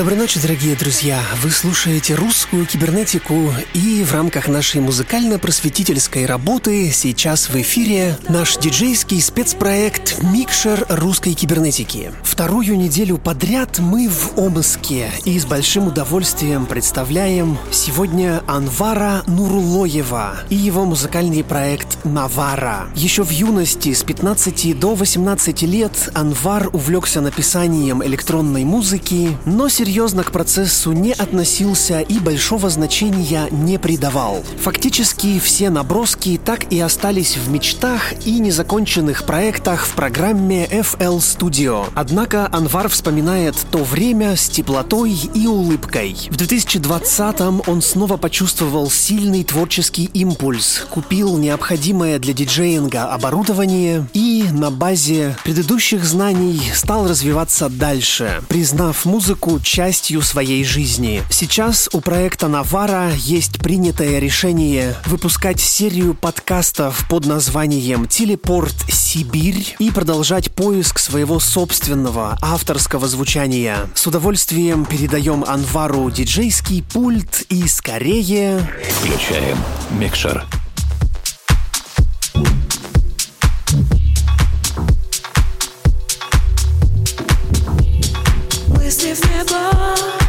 Доброй ночи, дорогие друзья! Вы слушаете русскую кибернетику и в рамках нашей музыкально-просветительской работы сейчас в эфире наш диджейский спецпроект «Микшер русской кибернетики». Вторую неделю подряд мы в Омске и с большим удовольствием представляем сегодня Анвара Нурулоева и его музыкальный проект «Навара». Еще в юности, с 15 до 18 лет, Анвар увлекся написанием электронной музыки, но серьезно серьезно к процессу не относился и большого значения не придавал. Фактически все наброски так и остались в мечтах и незаконченных проектах в программе FL Studio. Однако Анвар вспоминает то время с теплотой и улыбкой. В 2020-м он снова почувствовал сильный творческий импульс, купил необходимое для диджеинга оборудование и на базе предыдущих знаний стал развиваться дальше, признав музыку частью своей жизни. Сейчас у проекта Навара есть принятое решение выпускать серию подкастов под названием «Телепорт Сибирь» и продолжать поиск своего собственного авторского звучания. С удовольствием передаем Анвару диджейский пульт и скорее... Включаем микшер. В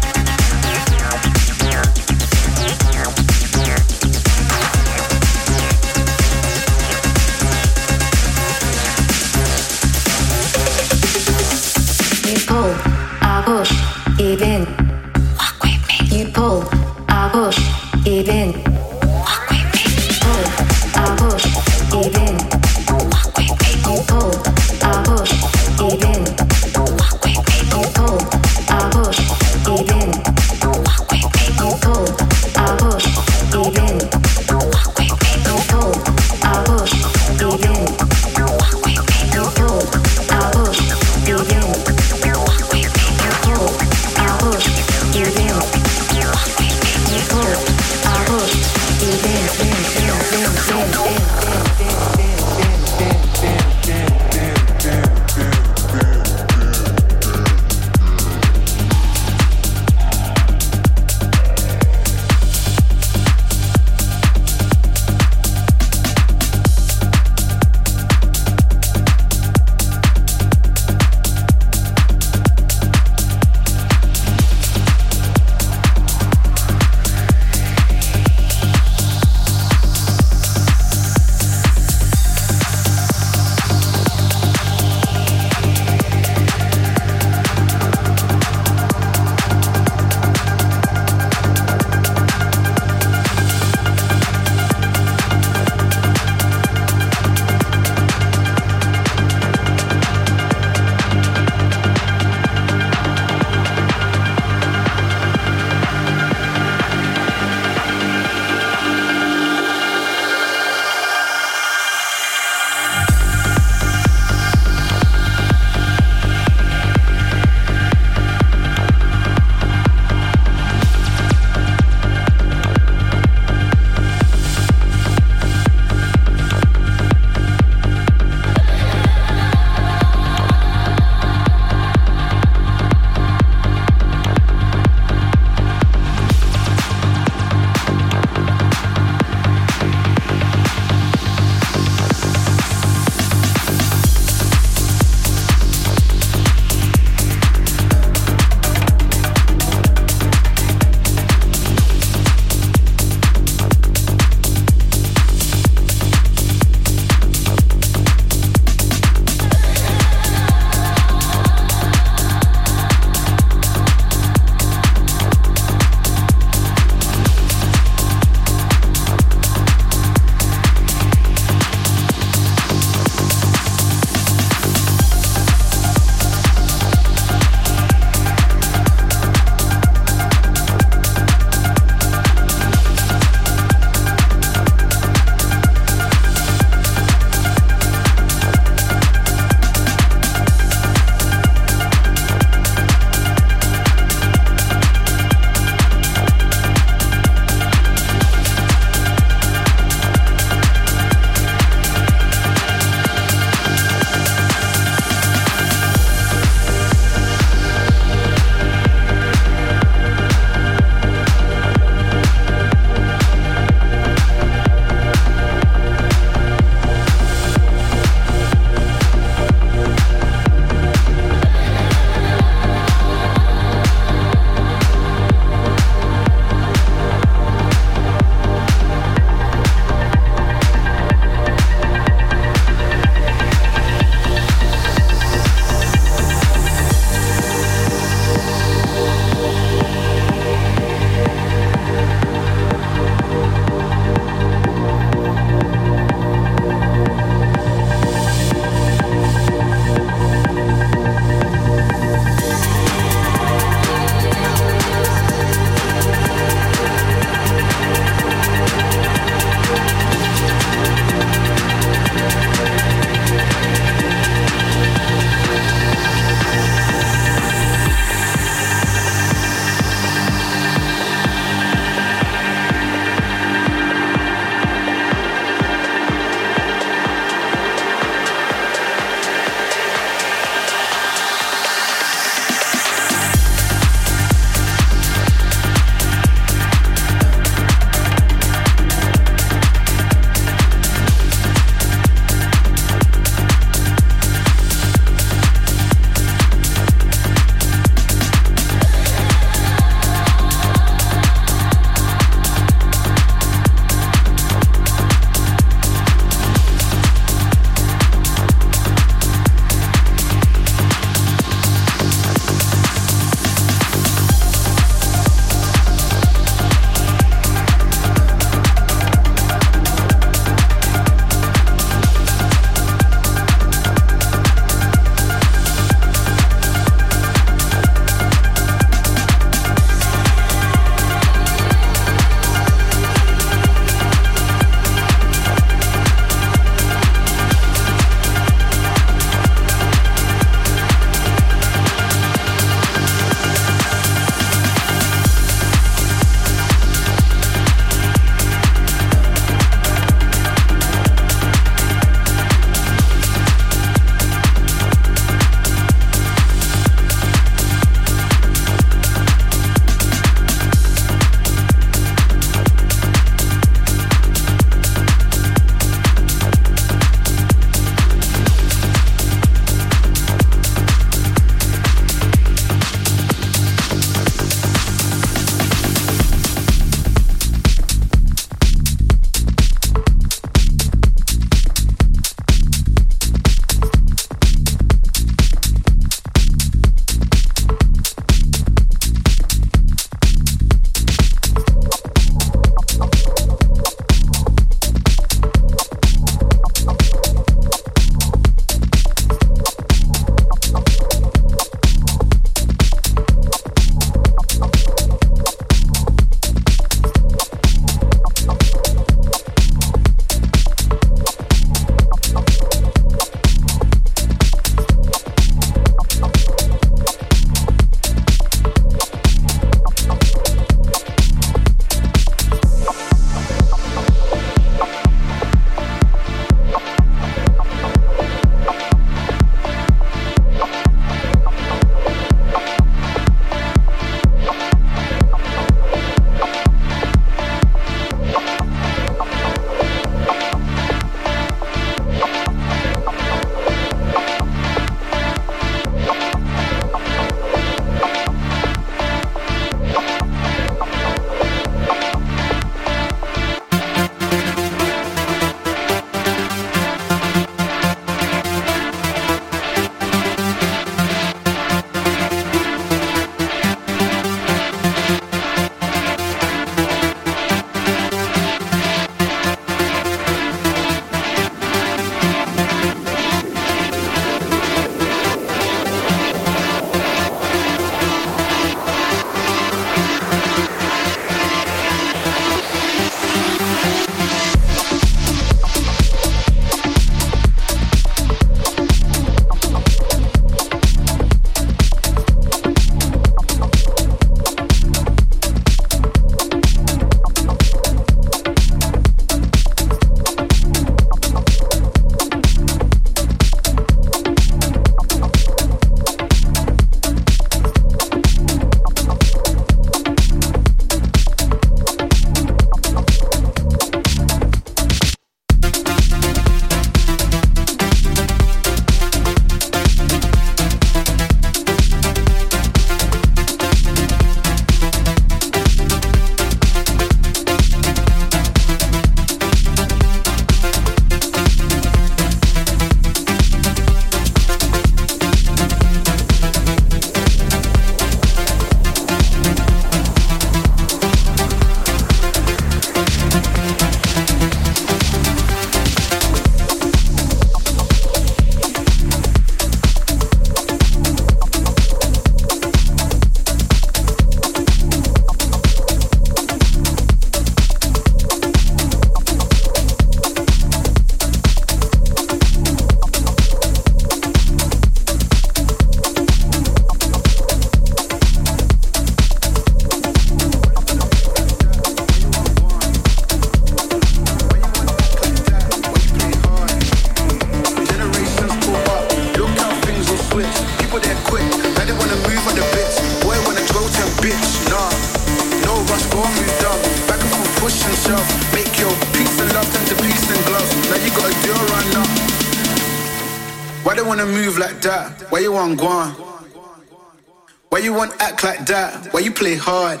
that? Why you play hard?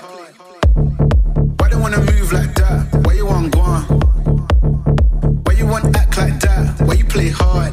Why they wanna move like that? Why you want gone? Why you want act like that? Why you play hard?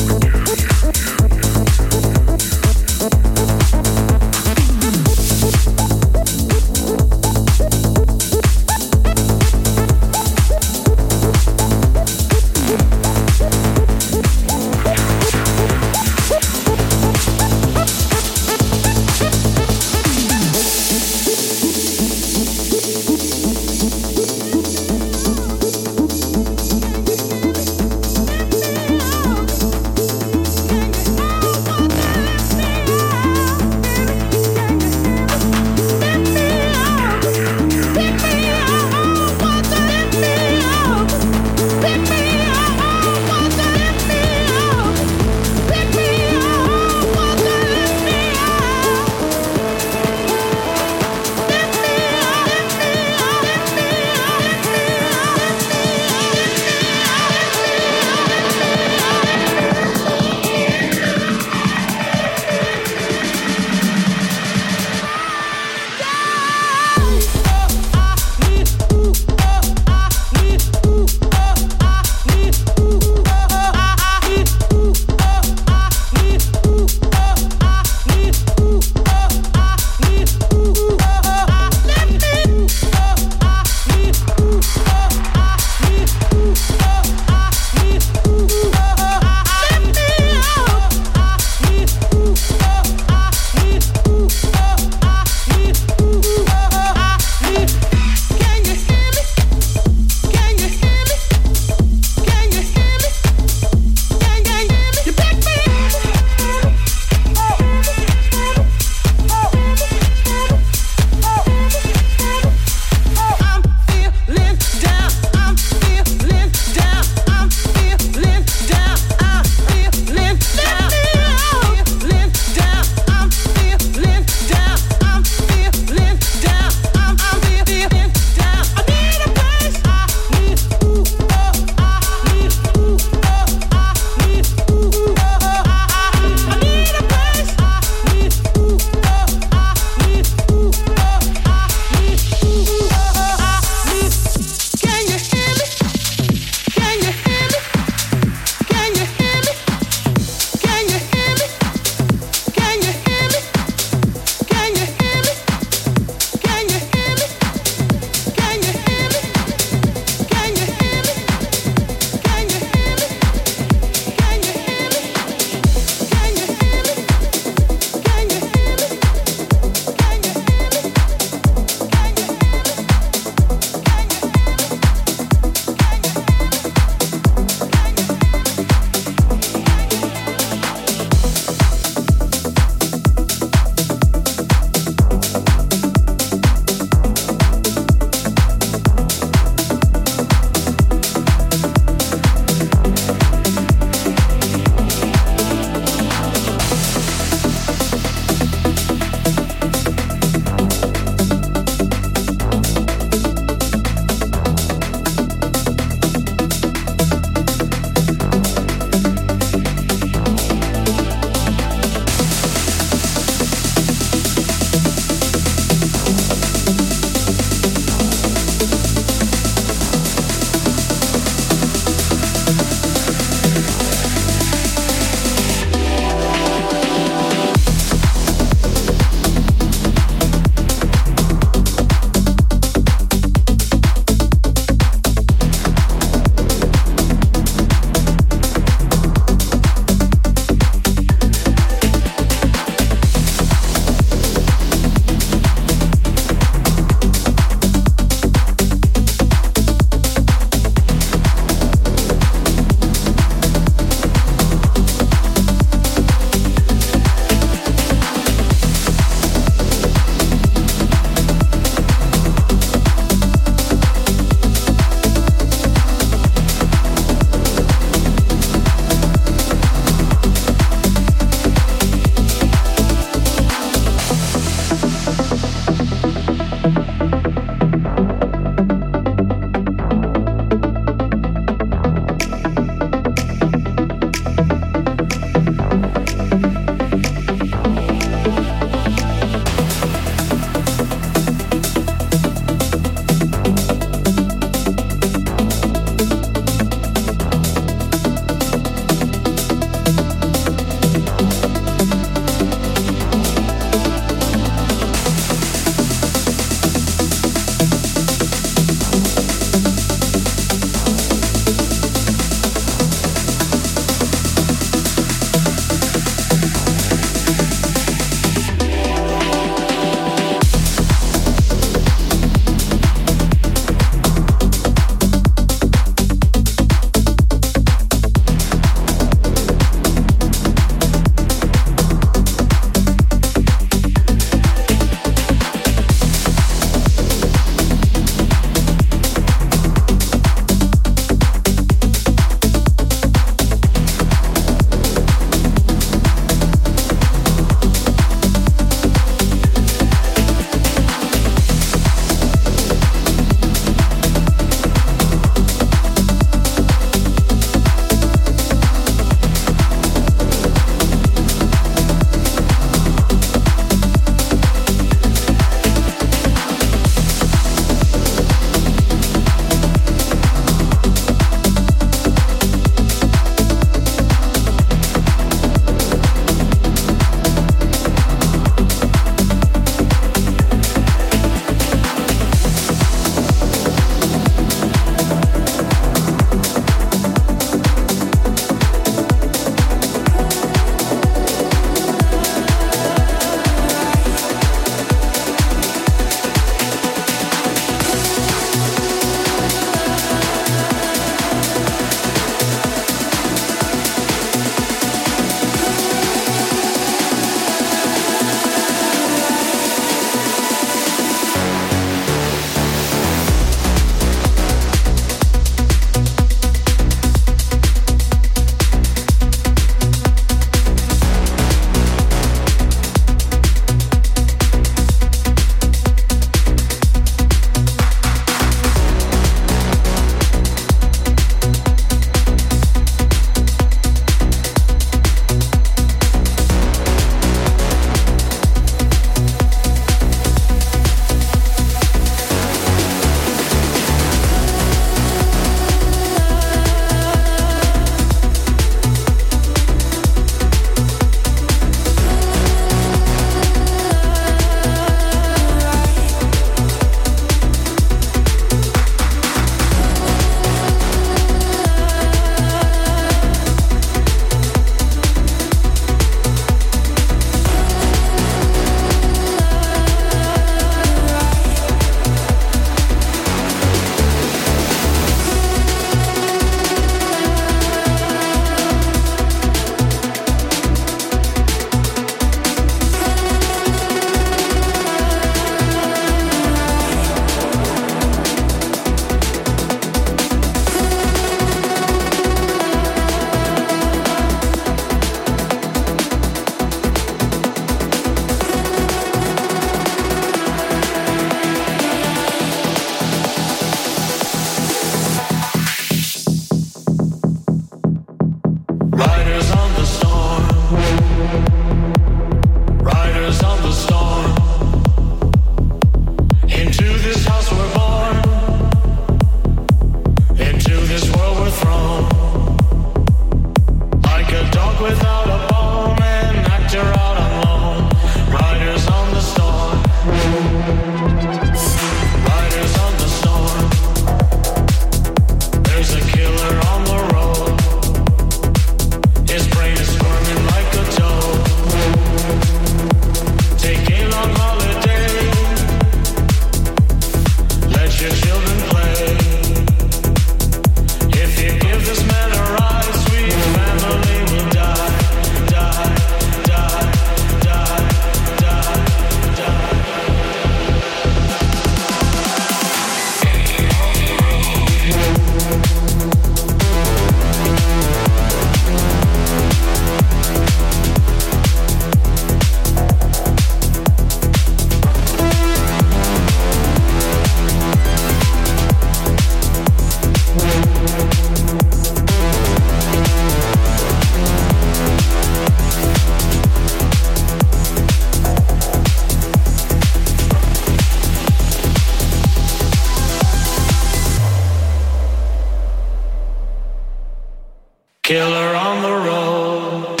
Killer on the road.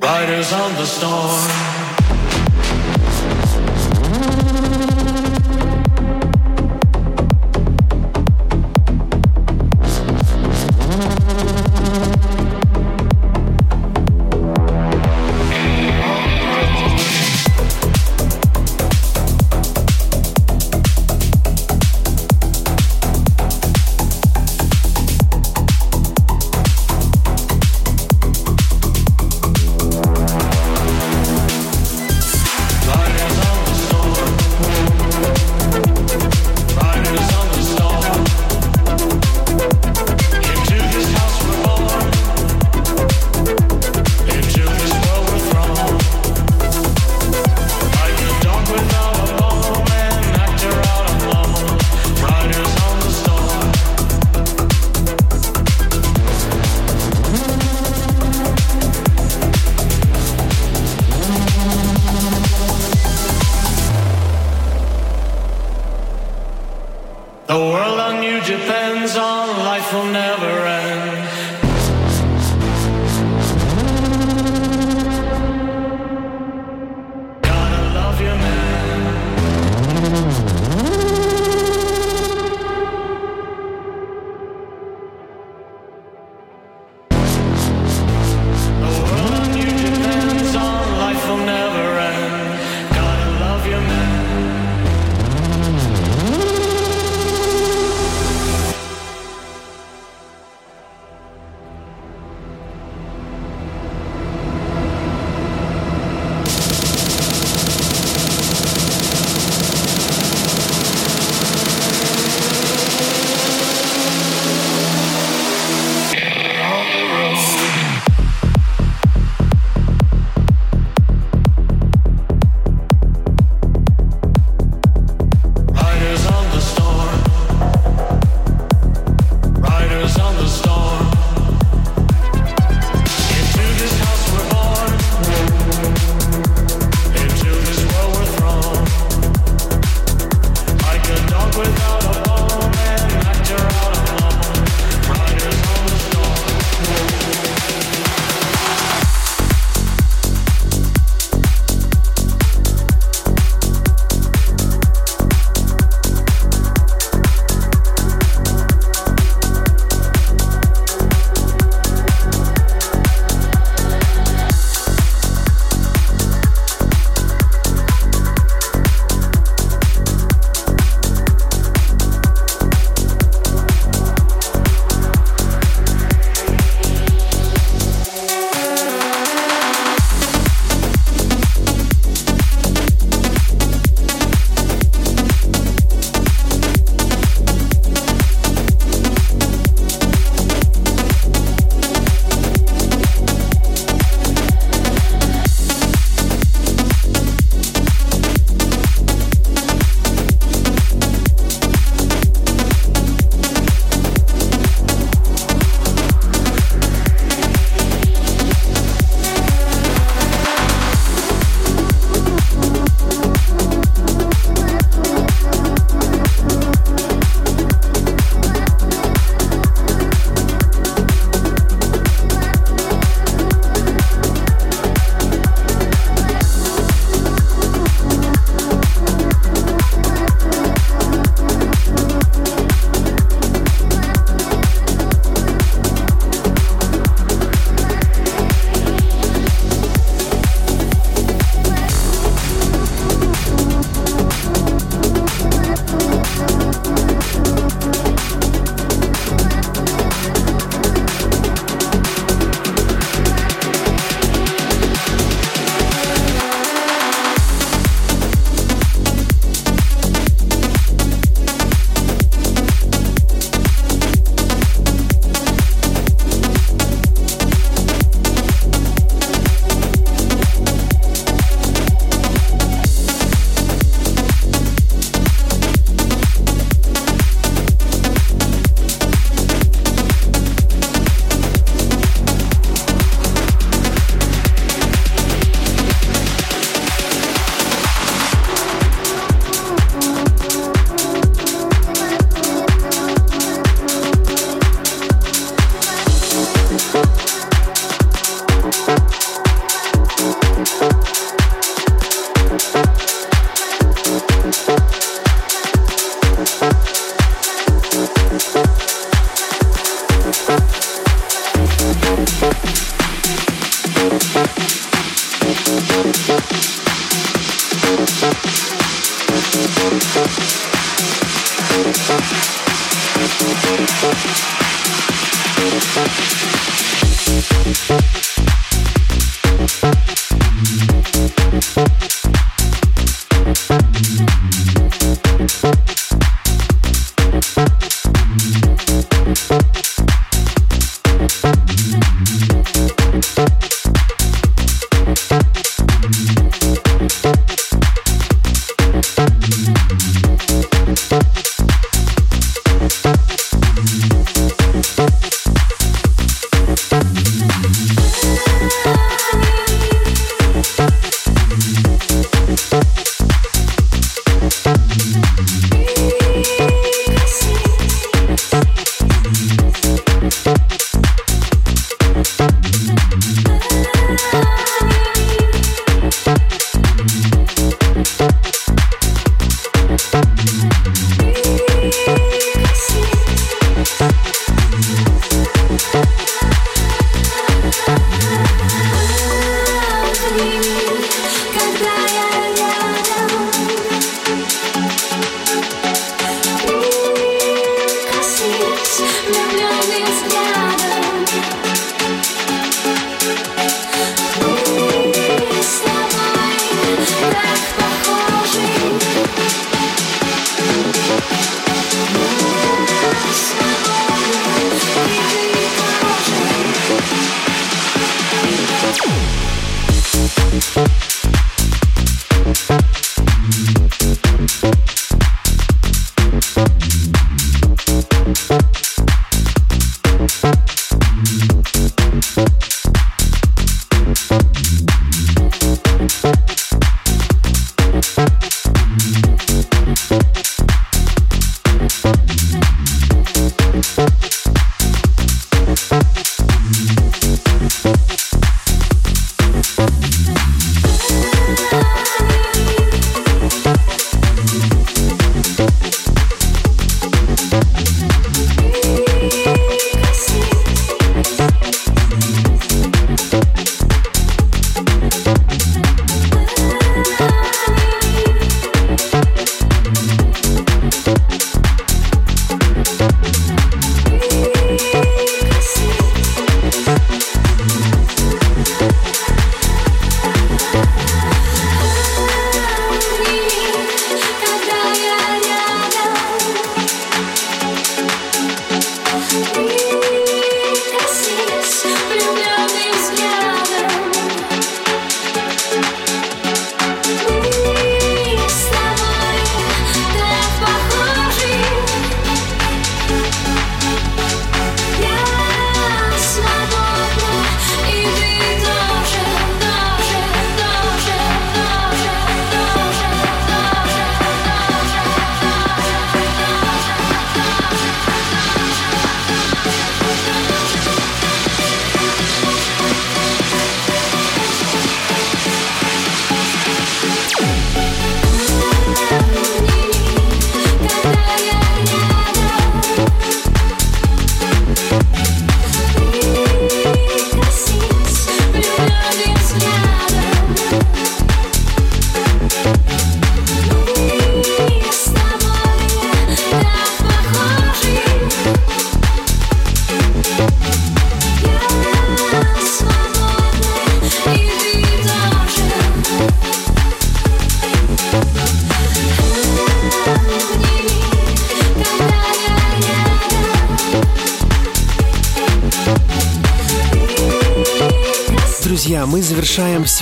Riders on the storm.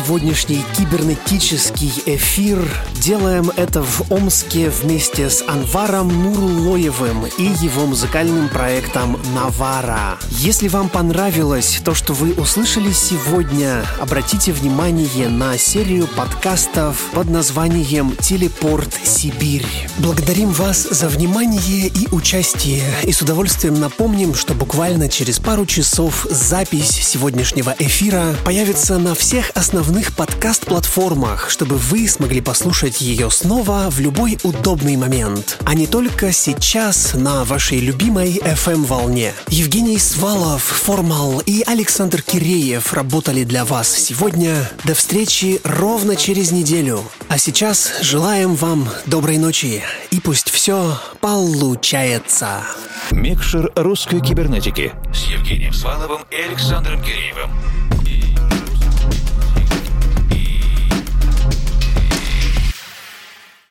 Сегодняшний кибернетический эфир. Делаем это в Омске вместе с Анваром Нурлоевым и его музыкальным проектом «Навара». Если вам понравилось то, что вы услышали сегодня, обратите внимание на серию подкастов под названием «Телепорт Сибирь». Благодарим вас за внимание и участие. И с удовольствием напомним, что буквально через пару часов запись сегодняшнего эфира появится на всех основных подкаст-платформах, чтобы вы смогли послушать ее снова в любой удобный момент, а не только сейчас на вашей любимой FM-волне. Евгений Свалов, Формал и Александр Киреев работали для вас сегодня. До встречи ровно через неделю. А сейчас желаем вам доброй ночи и пусть все получается. Микшер русской кибернетики с Евгением Сваловым и Александром Киреевым.